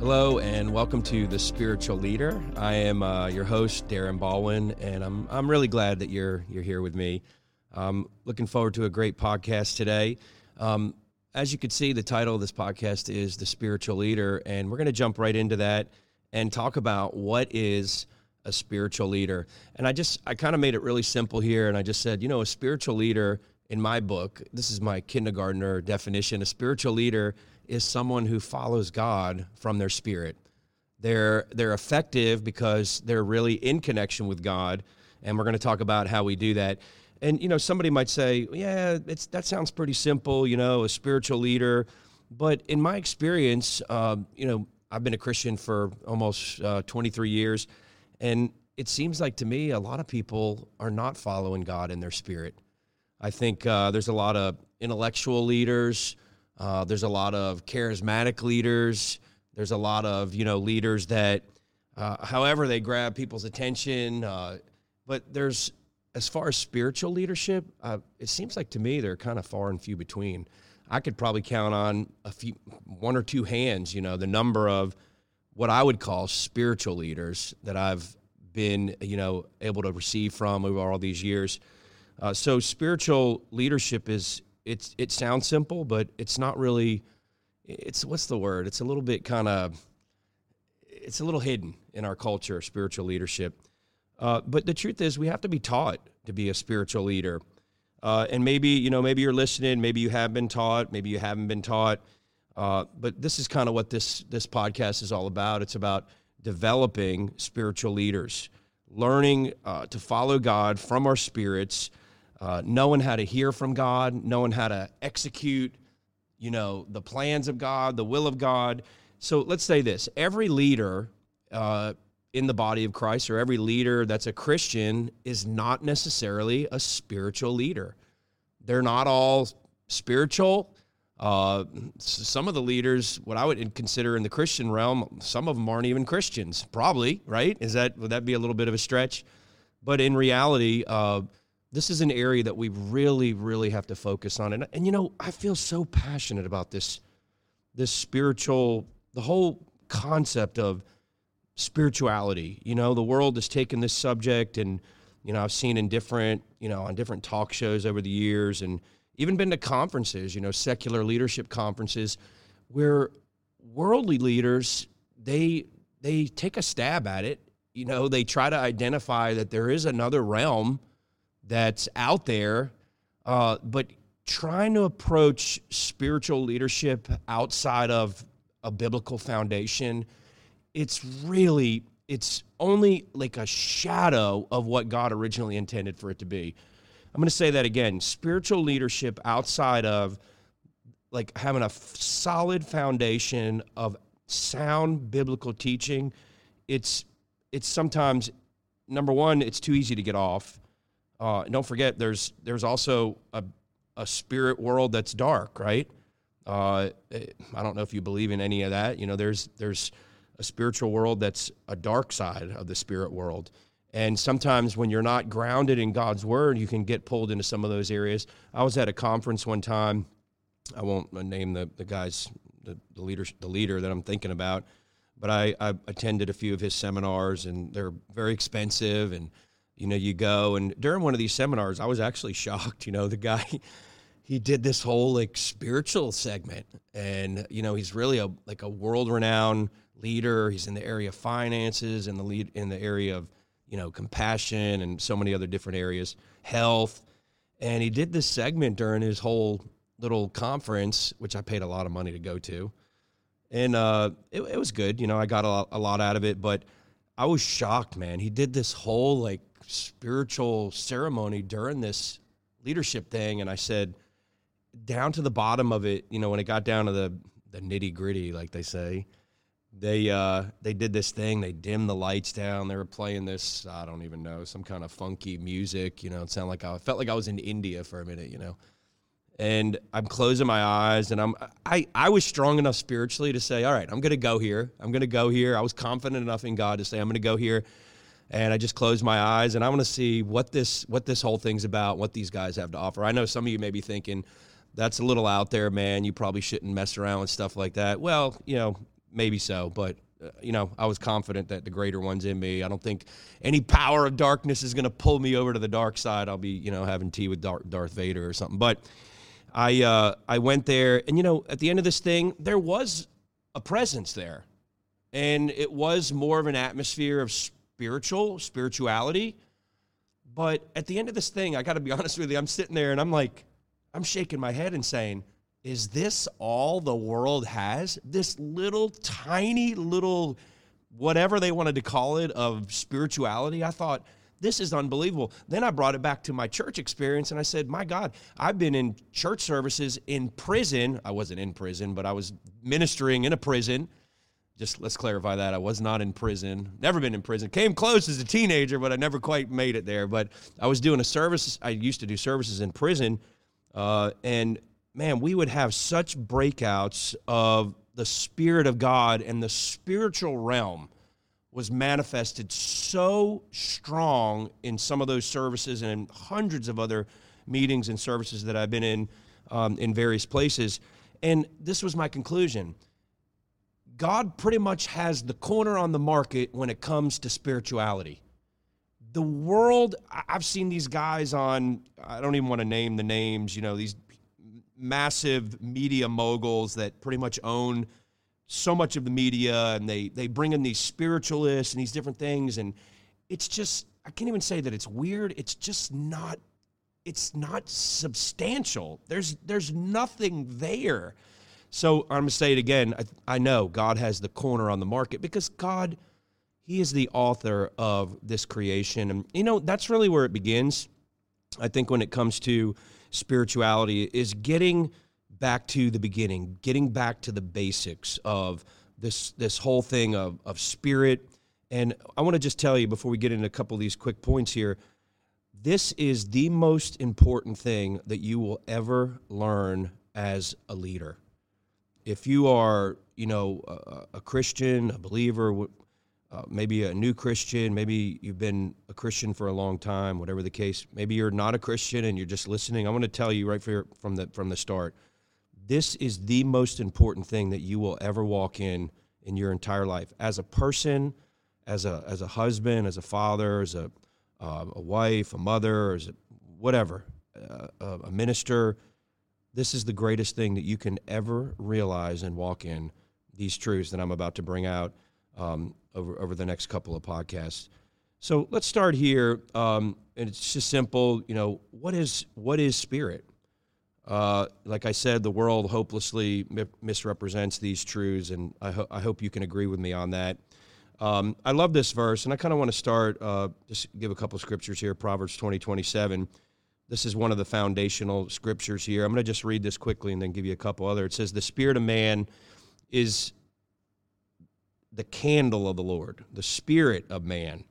Hello and welcome to the Spiritual Leader. I am uh, your host Darren Baldwin, and I'm I'm really glad that you're you're here with me. Um, looking forward to a great podcast today. Um, as you can see, the title of this podcast is the Spiritual Leader, and we're going to jump right into that and talk about what is a spiritual leader. And I just I kind of made it really simple here, and I just said, you know, a spiritual leader in my book, this is my kindergartner definition. A spiritual leader is someone who follows God from their spirit. They're they're effective because they're really in connection with God, and we're going to talk about how we do that. And you know, somebody might say, "Yeah, it's that sounds pretty simple." You know, a spiritual leader, but in my experience, um, you know, I've been a Christian for almost uh, 23 years, and it seems like to me a lot of people are not following God in their spirit. I think uh, there's a lot of intellectual leaders uh, there's a lot of charismatic leaders. There's a lot of you know leaders that, uh, however, they grab people's attention. Uh, but there's as far as spiritual leadership, uh, it seems like to me they're kind of far and few between. I could probably count on a few, one or two hands. You know, the number of what I would call spiritual leaders that I've been you know able to receive from over all these years. Uh, so spiritual leadership is it's it sounds simple, but it's not really. It's what's the word? It's a little bit kind of. It's a little hidden in our culture, spiritual leadership. Uh, but the truth is, we have to be taught to be a spiritual leader. Uh, and maybe you know, maybe you're listening. Maybe you have been taught. Maybe you haven't been taught. Uh, but this is kind of what this this podcast is all about. It's about developing spiritual leaders, learning uh, to follow God from our spirits uh, knowing how to hear from God, knowing how to execute, you know, the plans of God, the will of God. So let's say this: every leader uh, in the body of Christ, or every leader that's a Christian, is not necessarily a spiritual leader. They're not all spiritual. Uh, some of the leaders, what I would consider in the Christian realm, some of them aren't even Christians. Probably, right? Is that would that be a little bit of a stretch? But in reality, uh, this is an area that we really, really have to focus on. And, and you know, I feel so passionate about this, this spiritual, the whole concept of spirituality. You know, the world has taken this subject and, you know, I've seen in different, you know, on different talk shows over the years and even been to conferences, you know, secular leadership conferences where worldly leaders, they, they take a stab at it. You know, they try to identify that there is another realm that's out there, uh, but trying to approach spiritual leadership outside of a biblical foundation, it's really it's only like a shadow of what God originally intended for it to be. I'm going to say that again. Spiritual leadership outside of like having a solid foundation of sound biblical teaching, it's it's sometimes number one, it's too easy to get off. Uh, don't forget, there's there's also a, a spirit world that's dark, right? Uh, I don't know if you believe in any of that. You know, there's there's a spiritual world that's a dark side of the spirit world. And sometimes when you're not grounded in God's word, you can get pulled into some of those areas. I was at a conference one time. I won't name the, the guys, the, the leader, the leader that I'm thinking about, but I, I attended a few of his seminars and they're very expensive and you know, you go and during one of these seminars, I was actually shocked. You know, the guy, he did this whole like spiritual segment, and you know, he's really a like a world renowned leader. He's in the area of finances and the lead in the area of you know compassion and so many other different areas, health. And he did this segment during his whole little conference, which I paid a lot of money to go to, and uh, it, it was good. You know, I got a, a lot out of it, but I was shocked, man. He did this whole like spiritual ceremony during this leadership thing, and I said, down to the bottom of it, you know, when it got down to the the nitty gritty, like they say, they uh, they did this thing. They dimmed the lights down. They were playing this, I don't even know, some kind of funky music. You know, it sounded like I, felt like I was in India for a minute. You know, and I'm closing my eyes, and I'm I I was strong enough spiritually to say, all right, I'm to go here. I'm to go here. I was confident enough in God to say, I'm to go here and I just close my eyes and I want to see what this what this whole thing's about, what these guys have to offer. I know some of you may be thinking that's a little out there, man. You probably shouldn't mess around with stuff like that. Well, you know, maybe so, but uh, you know, I was confident that the greater one's in me. I don't think any power of darkness is going to pull me over to the dark side. I'll be, you know, having tea with Darth Vader or something. But I, uh, I went there, and you know, at the end of this thing, there was a presence there, and it was more of an atmosphere of spiritual spirituality. But at the end of this thing, I got to be honest with you, I'm sitting there and I'm like, I'm shaking my head and saying, is this all the world has? This little tiny little whatever they wanted to call it of spirituality. I thought, this is unbelievable. Then I brought it back to my church experience and I said, My God, I've been in church services in prison. I wasn't in prison, but I was ministering in a prison. Just let's clarify that. I was not in prison. Never been in prison. Came close as a teenager, but I never quite made it there. But I was doing a service. I used to do services in prison. Uh, and man, we would have such breakouts of the Spirit of God and the spiritual realm was manifested so strong in some of those services and in hundreds of other meetings and services that I've been in um, in various places. And this was my conclusion. God pretty much has the corner on the market when it comes to spirituality. The world, I've seen these guys on, I don't even want to name the names, you know, these massive media moguls that pretty much own so much of the media and they they bring in these spiritualists and these different things and it's just I can't even say that it's weird it's just not it's not substantial there's there's nothing there so I'm going to say it again I, I know God has the corner on the market because God he is the author of this creation and you know that's really where it begins I think when it comes to spirituality is getting back to the beginning, getting back to the basics of this this whole thing of of spirit. And I want to just tell you before we get into a couple of these quick points here, this is the most important thing that you will ever learn as a leader. If you are, you know, a, a Christian, a believer, uh, maybe a new Christian, maybe you've been a Christian for a long time, whatever the case. Maybe you're not a Christian and you're just listening. I want to tell you right from the from the start, this is the most important thing that you will ever walk in in your entire life as a person, as a as a husband, as a father, as a uh, a wife, a mother, as a, whatever, uh, a minister. This is the greatest thing that you can ever realize and walk in. These truths that I'm about to bring out. Um, over, over the next couple of podcasts. So let's start here, um, and it's just simple. You know, what is what is spirit? Uh, like I said, the world hopelessly mi- misrepresents these truths, and I, ho- I, hope you can agree with me on that. Um, I love this verse, and I kind of want to start, uh, just give a couple scriptures here Proverbs 20, 27. This is one of the foundational scriptures here. I'm going to just read this quickly and then give you a couple other. It says, The spirit of man is the candle of the Lord, the spirit of man.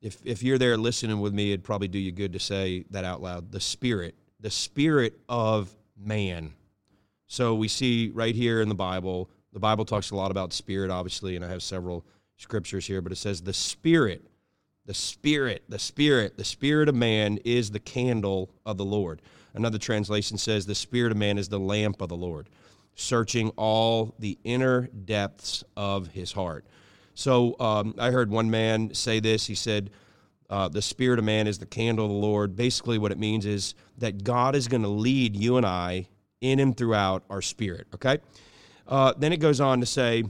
If, if you're there listening with me, it'd probably do you good to say that out loud. The spirit, the spirit of man. So we see right here in the Bible, the Bible talks a lot about spirit, obviously, and I have several scriptures here, but it says the spirit, the spirit, the spirit, the spirit of man is the candle of the Lord. Another translation says the spirit of man is the lamp of the Lord searching all the inner depths of his heart. So um, I heard one man say this. He said, uh, The spirit of man is the candle of the Lord. Basically, what it means is that God is going to lead you and I in and throughout our spirit, okay? Uh, then it goes on to say,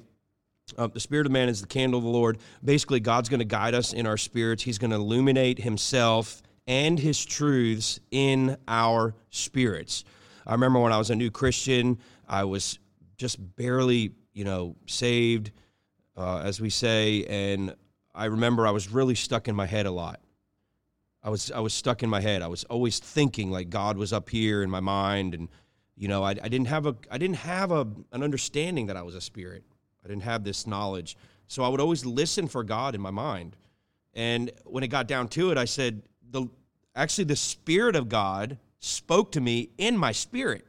uh, the spirit of man is the candle of the Lord. Basically, God's going to guide us in our spirits. He's going to illuminate himself and his truths in our spirits. I remember when I was a new Christian, I was just barely, you know, saved, uh, as we say, and I remember I was really stuck in my head a lot. I was I was stuck in my head. I was always thinking like God was up here in my mind, and you know, I, I didn't have a I didn't have a an understanding that I was a spirit. I didn't have this knowledge, so I would always listen for God in my mind. And when it got down to it, I said the actually the spirit of God spoke to me in my spirit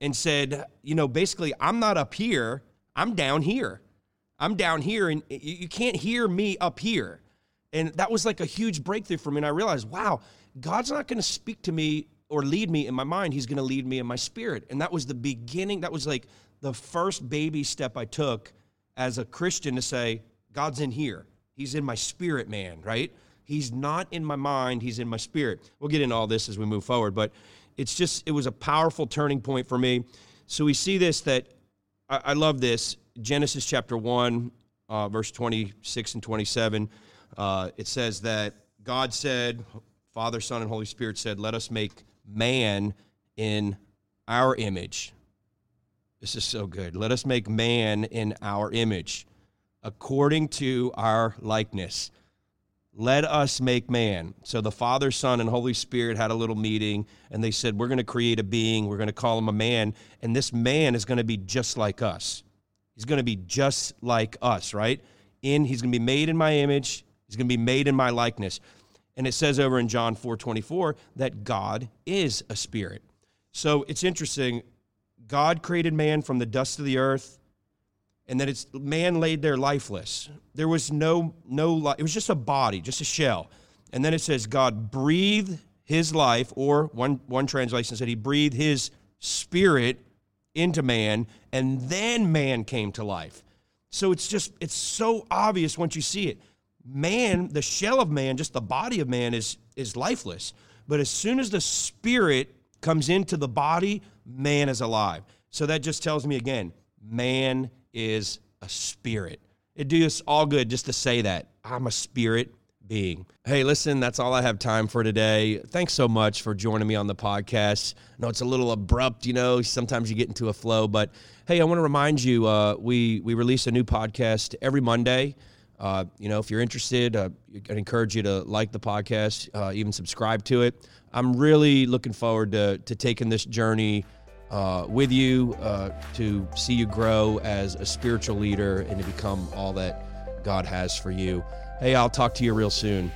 and said, you know, basically, I'm not up here, I'm down here. I'm down here, and you can't hear me up here. And that was like a huge breakthrough for me. And I realized, wow, God's not going to speak to me or lead me in my mind. He's going to lead me in my spirit. And that was the beginning. That was like the first baby step I took as a Christian to say, God's in here. He's in my spirit, man, right? He's not in my mind, he's in my spirit. We'll get into all this as we move forward, but it's just, it was a powerful turning point for me. So we see this that I, I love this. Genesis chapter 1, uh, verse 26 and 27. Uh, it says that God said, Father, Son, and Holy Spirit said, Let us make man in our image. This is so good. Let us make man in our image, according to our likeness. Let us make man. So the Father, Son, and Holy Spirit had a little meeting, and they said, We're going to create a being. We're going to call him a man, and this man is going to be just like us. He's going to be just like us, right? In he's going to be made in my image. He's going to be made in my likeness. And it says over in John 4 24 that God is a spirit. So it's interesting. God created man from the dust of the earth, and that it's man laid there lifeless. There was no no it was just a body, just a shell. And then it says God breathed his life, or one one translation said he breathed his spirit into man, and then man came to life. So it's just it's so obvious once you see it man, the shell of man, just the body of man is is lifeless. But as soon as the spirit comes into the body, man is alive. So that just tells me again, man is a spirit. It do us all good just to say that. I'm a spirit being. Hey, listen, that's all I have time for today. Thanks so much for joining me on the podcast. I know it's a little abrupt, you know, sometimes you get into a flow, but hey, I want to remind you uh, we, we release a new podcast every Monday. Uh, you know, if you're interested, uh, I encourage you to like the podcast, uh, even subscribe to it. I'm really looking forward to, to taking this journey uh, with you uh, to see you grow as a spiritual leader and to become all that God has for you. Hey, I'll talk to you real soon.